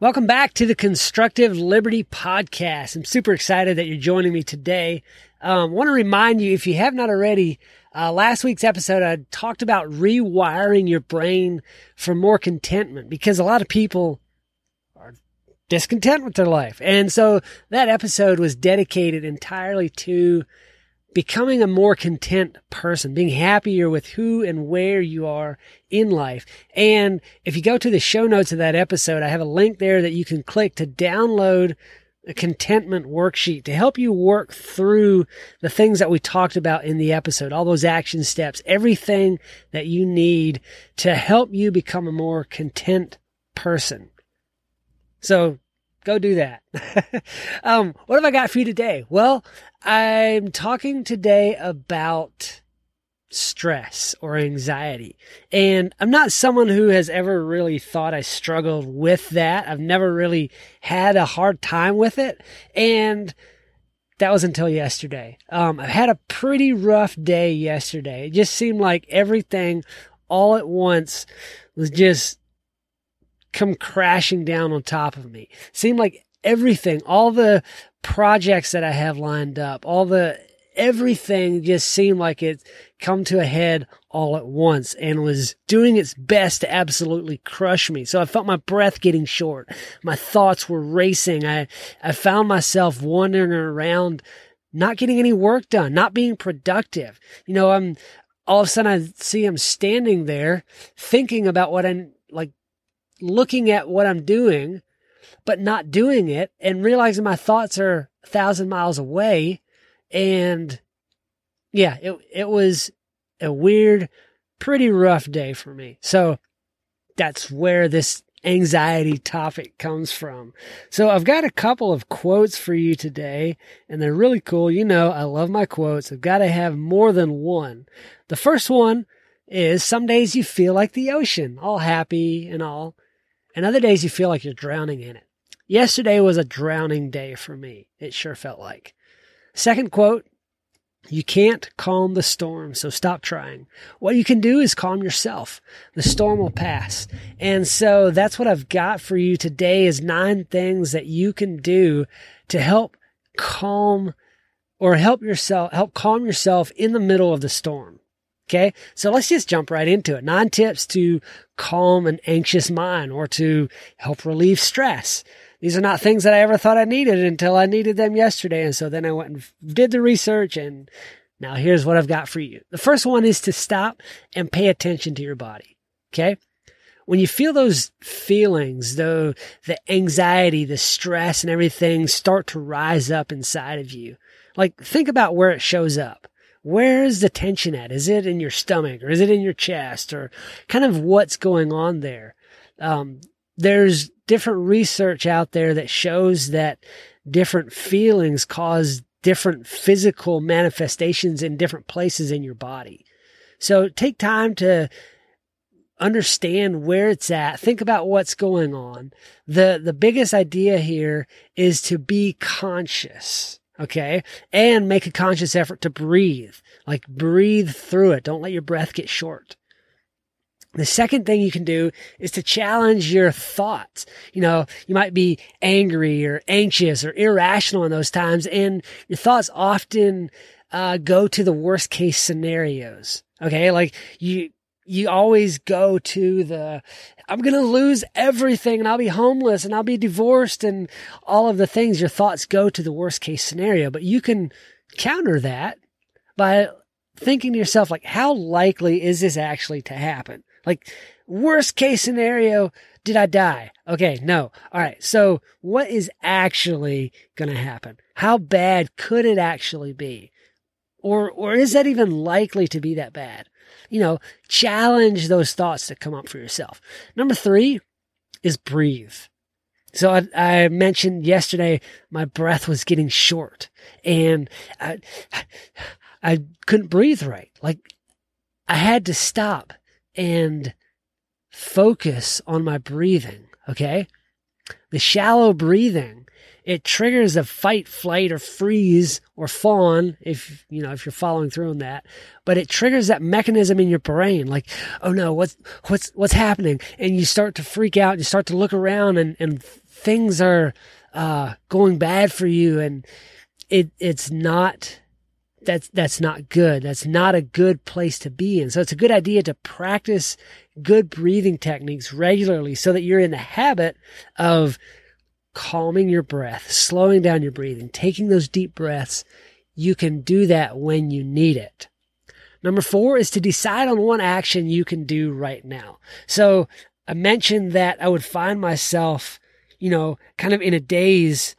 Welcome back to the Constructive Liberty Podcast. I'm super excited that you're joining me today. Um, want to remind you, if you have not already, uh, last week's episode, I talked about rewiring your brain for more contentment because a lot of people are discontent with their life. And so that episode was dedicated entirely to becoming a more content person, being happier with who and where you are in life. And if you go to the show notes of that episode, I have a link there that you can click to download a contentment worksheet to help you work through the things that we talked about in the episode, all those action steps, everything that you need to help you become a more content person. So go do that. um, what have I got for you today? Well, I'm talking today about stress or anxiety. And I'm not someone who has ever really thought I struggled with that. I've never really had a hard time with it. And that was until yesterday. Um, I had a pretty rough day yesterday. It just seemed like everything all at once was just come crashing down on top of me. Seemed like everything, all the projects that I have lined up, all the everything just seemed like it come to a head all at once and was doing its best to absolutely crush me. So I felt my breath getting short. My thoughts were racing. I, I found myself wandering around, not getting any work done, not being productive. You know, I'm all of a sudden I see him standing there thinking about what I'm like looking at what I'm doing, but not doing it and realizing my thoughts are a thousand miles away. And yeah, it, it was a weird, pretty rough day for me. So that's where this anxiety topic comes from. So I've got a couple of quotes for you today and they're really cool. You know, I love my quotes. I've got to have more than one. The first one is some days you feel like the ocean, all happy and all. And other days you feel like you're drowning in it. Yesterday was a drowning day for me. It sure felt like. Second quote, you can't calm the storm, so stop trying. What you can do is calm yourself. The storm will pass. And so that's what I've got for you today is nine things that you can do to help calm or help yourself, help calm yourself in the middle of the storm. Okay. So let's just jump right into it. Nine tips to calm an anxious mind or to help relieve stress. These are not things that I ever thought I needed until I needed them yesterday. And so then I went and did the research and now here's what I've got for you. The first one is to stop and pay attention to your body. Okay. When you feel those feelings, though, the anxiety, the stress and everything start to rise up inside of you, like think about where it shows up where is the tension at? Is it in your stomach or is it in your chest or kind of what's going on there? Um, there's different research out there that shows that different feelings cause different physical manifestations in different places in your body. So take time to understand where it's at. Think about what's going on. The, the biggest idea here is to be conscious. Okay. And make a conscious effort to breathe. Like breathe through it. Don't let your breath get short. The second thing you can do is to challenge your thoughts. You know, you might be angry or anxious or irrational in those times, and your thoughts often uh, go to the worst case scenarios. Okay, like you you always go to the I'm going to lose everything and I'll be homeless and I'll be divorced and all of the things. Your thoughts go to the worst case scenario but you can counter that by thinking to yourself like how likely is this actually to happen? Like worst case scenario did I die? Okay no. All right so what is actually going to happen? How bad could it actually be? Or or is that even likely to be that bad you know, challenge those thoughts that come up for yourself. Number three is breathe. So I, I, mentioned yesterday my breath was getting short and I, I couldn't breathe right. Like I had to stop and focus on my breathing. Okay. The shallow breathing it triggers a fight, flight, or freeze or fawn if you know if you're following through on that. But it triggers that mechanism in your brain, like, oh no, what's what's what's happening? And you start to freak out. You start to look around and and things are uh, going bad for you and it it's not that's that's not good. That's not a good place to be in. So it's a good idea to practice good breathing techniques regularly so that you're in the habit of calming your breath, slowing down your breathing, taking those deep breaths. You can do that when you need it. Number four is to decide on one action you can do right now. So I mentioned that I would find myself, you know, kind of in a daze,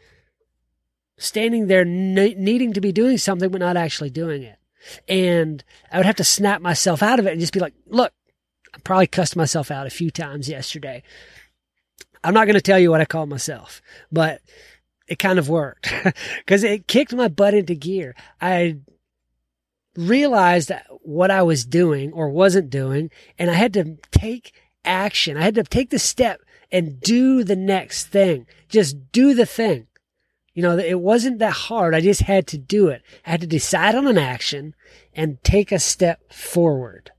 standing there ne- needing to be doing something, but not actually doing it. And I would have to snap myself out of it and just be like, look, I probably cussed myself out a few times yesterday. I'm not going to tell you what I call myself, but it kind of worked because it kicked my butt into gear. I realized what I was doing or wasn't doing, and I had to take action. I had to take the step and do the next thing. Just do the thing. You know, it wasn't that hard. I just had to do it. I had to decide on an action and take a step forward.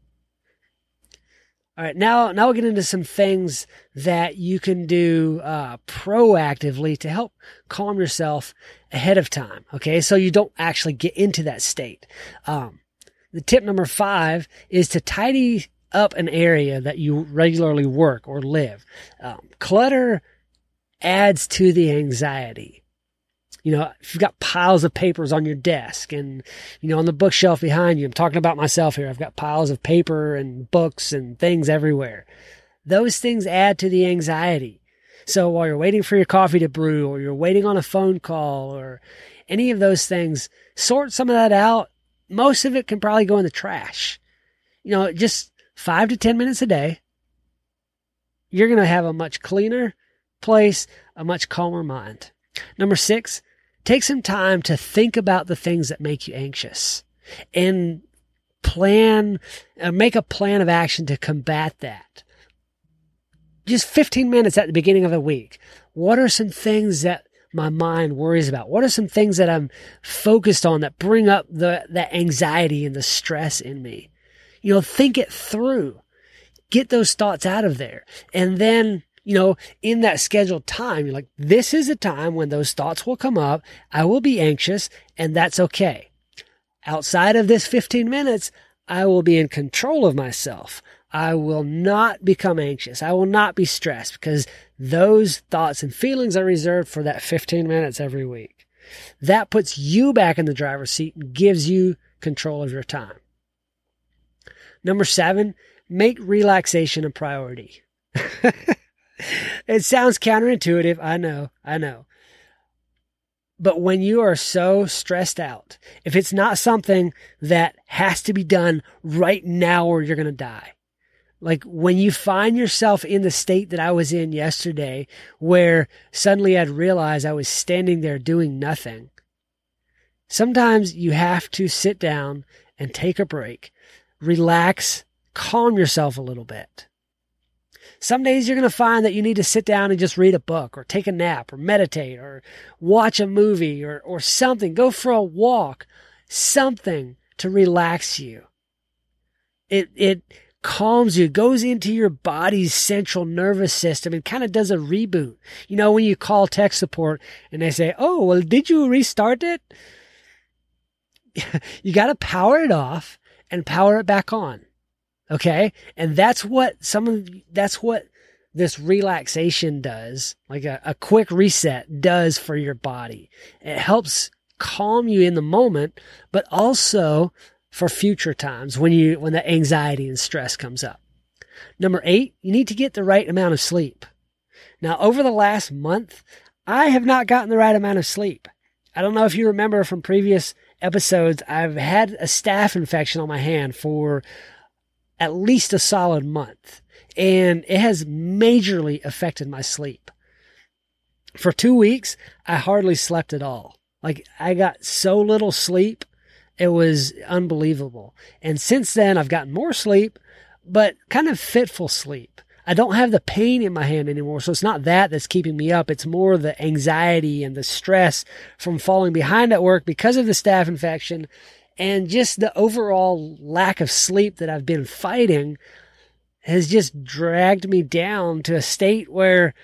All right, now now we'll get into some things that you can do uh, proactively to help calm yourself ahead of time. Okay, so you don't actually get into that state. Um, the tip number five is to tidy up an area that you regularly work or live. Um, clutter adds to the anxiety you know, if you've got piles of papers on your desk and, you know, on the bookshelf behind you, I'm talking about myself here. I've got piles of paper and books and things everywhere. Those things add to the anxiety. So while you're waiting for your coffee to brew or you're waiting on a phone call or any of those things, sort some of that out. Most of it can probably go in the trash. You know, just five to 10 minutes a day. You're going to have a much cleaner place, a much calmer mind. Number six, Take some time to think about the things that make you anxious and plan, uh, make a plan of action to combat that. Just 15 minutes at the beginning of the week. What are some things that my mind worries about? What are some things that I'm focused on that bring up the, the anxiety and the stress in me? You know, think it through. Get those thoughts out of there. And then you know, in that scheduled time, you're like, this is a time when those thoughts will come up. I will be anxious and that's okay. Outside of this 15 minutes, I will be in control of myself. I will not become anxious. I will not be stressed because those thoughts and feelings are reserved for that 15 minutes every week. That puts you back in the driver's seat and gives you control of your time. Number seven, make relaxation a priority. it sounds counterintuitive. I know. I know. But when you are so stressed out, if it's not something that has to be done right now or you're going to die, like when you find yourself in the state that I was in yesterday, where suddenly I'd realize I was standing there doing nothing, sometimes you have to sit down and take a break, relax, calm yourself a little bit. Some days you're going to find that you need to sit down and just read a book or take a nap or meditate or watch a movie or, or something. Go for a walk, something to relax you. It, it calms you, goes into your body's central nervous system and kind of does a reboot. You know, when you call tech support and they say, Oh, well, did you restart it? you got to power it off and power it back on. Okay. And that's what some of, that's what this relaxation does, like a, a quick reset does for your body. It helps calm you in the moment, but also for future times when you, when the anxiety and stress comes up. Number eight, you need to get the right amount of sleep. Now, over the last month, I have not gotten the right amount of sleep. I don't know if you remember from previous episodes, I've had a staph infection on my hand for at least a solid month. And it has majorly affected my sleep. For two weeks, I hardly slept at all. Like I got so little sleep. It was unbelievable. And since then, I've gotten more sleep, but kind of fitful sleep. I don't have the pain in my hand anymore. So it's not that that's keeping me up. It's more the anxiety and the stress from falling behind at work because of the staph infection and just the overall lack of sleep that I've been fighting has just dragged me down to a state where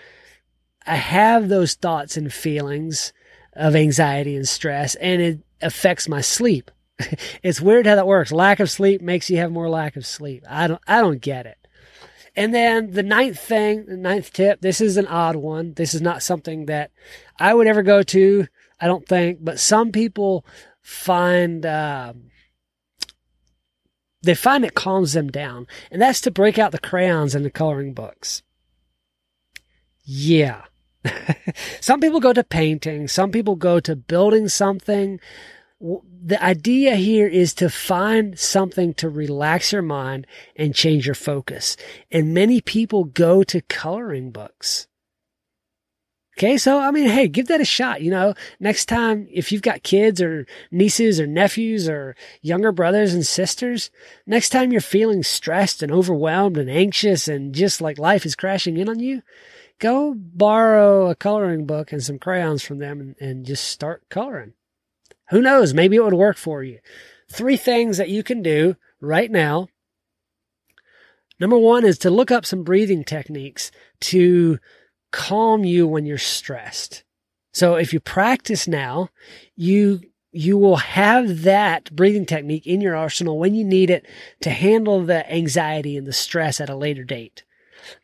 I have those thoughts and feelings of anxiety and stress and it affects my sleep. it's weird how that works. Lack of sleep makes you have more lack of sleep. I don't, I don't get it. And then the ninth thing, the ninth tip, this is an odd one. This is not something that I would ever go to. I don't think, but some people find, uh, they find it calms them down. And that's to break out the crayons in the coloring books. Yeah. some people go to painting. Some people go to building something the idea here is to find something to relax your mind and change your focus. And many people go to coloring books. Okay. So, I mean, hey, give that a shot. You know, next time, if you've got kids or nieces or nephews or younger brothers and sisters, next time you're feeling stressed and overwhelmed and anxious and just like life is crashing in on you, go borrow a coloring book and some crayons from them and, and just start coloring. Who knows? Maybe it would work for you. Three things that you can do right now. Number one is to look up some breathing techniques to calm you when you're stressed. So if you practice now, you you will have that breathing technique in your arsenal when you need it to handle the anxiety and the stress at a later date.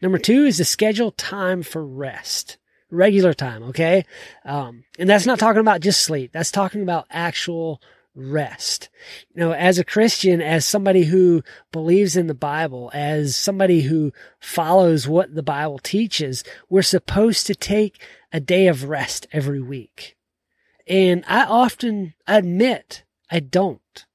Number two is to schedule time for rest regular time. Okay. Um, and that's not talking about just sleep. That's talking about actual rest. You know, as a Christian, as somebody who believes in the Bible, as somebody who follows what the Bible teaches, we're supposed to take a day of rest every week. And I often admit I don't.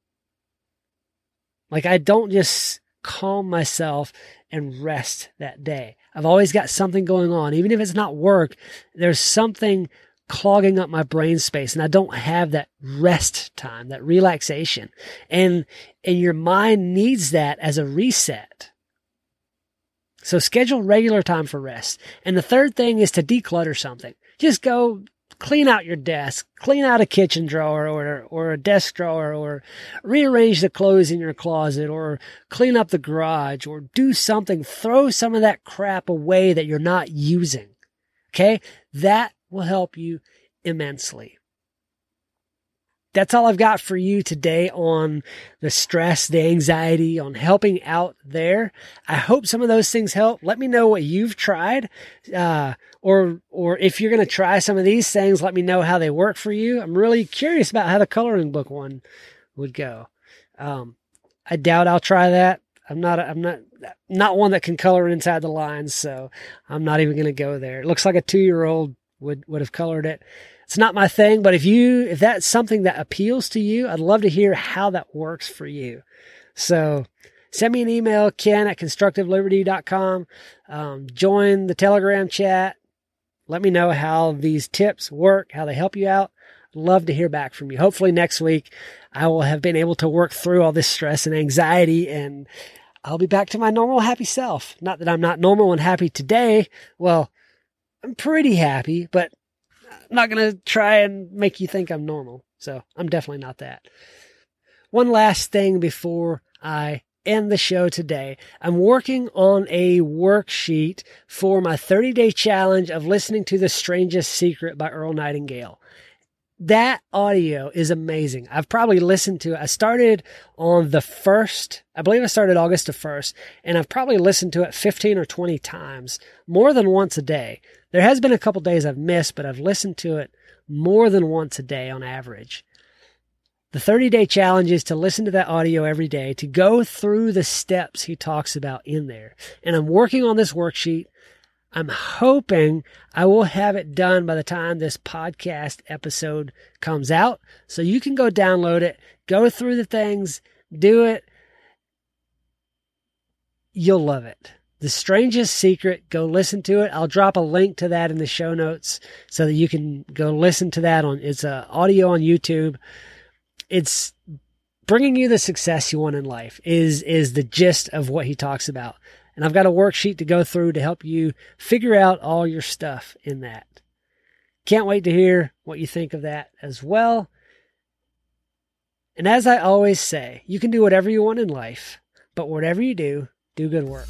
Like I don't just calm myself and rest that day. I've always got something going on. Even if it's not work, there's something clogging up my brain space and I don't have that rest time, that relaxation. And, and your mind needs that as a reset. So schedule regular time for rest. And the third thing is to declutter something. Just go clean out your desk, clean out a kitchen drawer or, or a desk drawer or rearrange the clothes in your closet or clean up the garage or do something. Throw some of that crap away that you're not using. Okay. That will help you immensely that's all I've got for you today on the stress, the anxiety, on helping out there. I hope some of those things help. Let me know what you've tried, uh, or or if you're going to try some of these things. Let me know how they work for you. I'm really curious about how the coloring book one would go. Um, I doubt I'll try that. I'm not. I'm not. Not one that can color inside the lines, so I'm not even going to go there. It looks like a two year old would would have colored it. It's not my thing, but if you, if that's something that appeals to you, I'd love to hear how that works for you. So send me an email, ken at constructiveliberty.com. Um, join the Telegram chat. Let me know how these tips work, how they help you out. Love to hear back from you. Hopefully next week I will have been able to work through all this stress and anxiety and I'll be back to my normal happy self. Not that I'm not normal and happy today. Well, I'm pretty happy, but I'm not going to try and make you think I'm normal. So I'm definitely not that. One last thing before I end the show today. I'm working on a worksheet for my 30 day challenge of listening to The Strangest Secret by Earl Nightingale. That audio is amazing. I've probably listened to it. I started on the first, I believe I started August the 1st, and I've probably listened to it 15 or 20 times, more than once a day. There has been a couple days I've missed, but I've listened to it more than once a day on average. The 30 day challenge is to listen to that audio every day, to go through the steps he talks about in there. And I'm working on this worksheet. I'm hoping I will have it done by the time this podcast episode comes out. So you can go download it, go through the things, do it. You'll love it. The Strangest Secret, go listen to it. I'll drop a link to that in the show notes so that you can go listen to that on, it's a audio on YouTube. It's bringing you the success you want in life is, is the gist of what he talks about. And I've got a worksheet to go through to help you figure out all your stuff in that. Can't wait to hear what you think of that as well. And as I always say, you can do whatever you want in life, but whatever you do, do good work.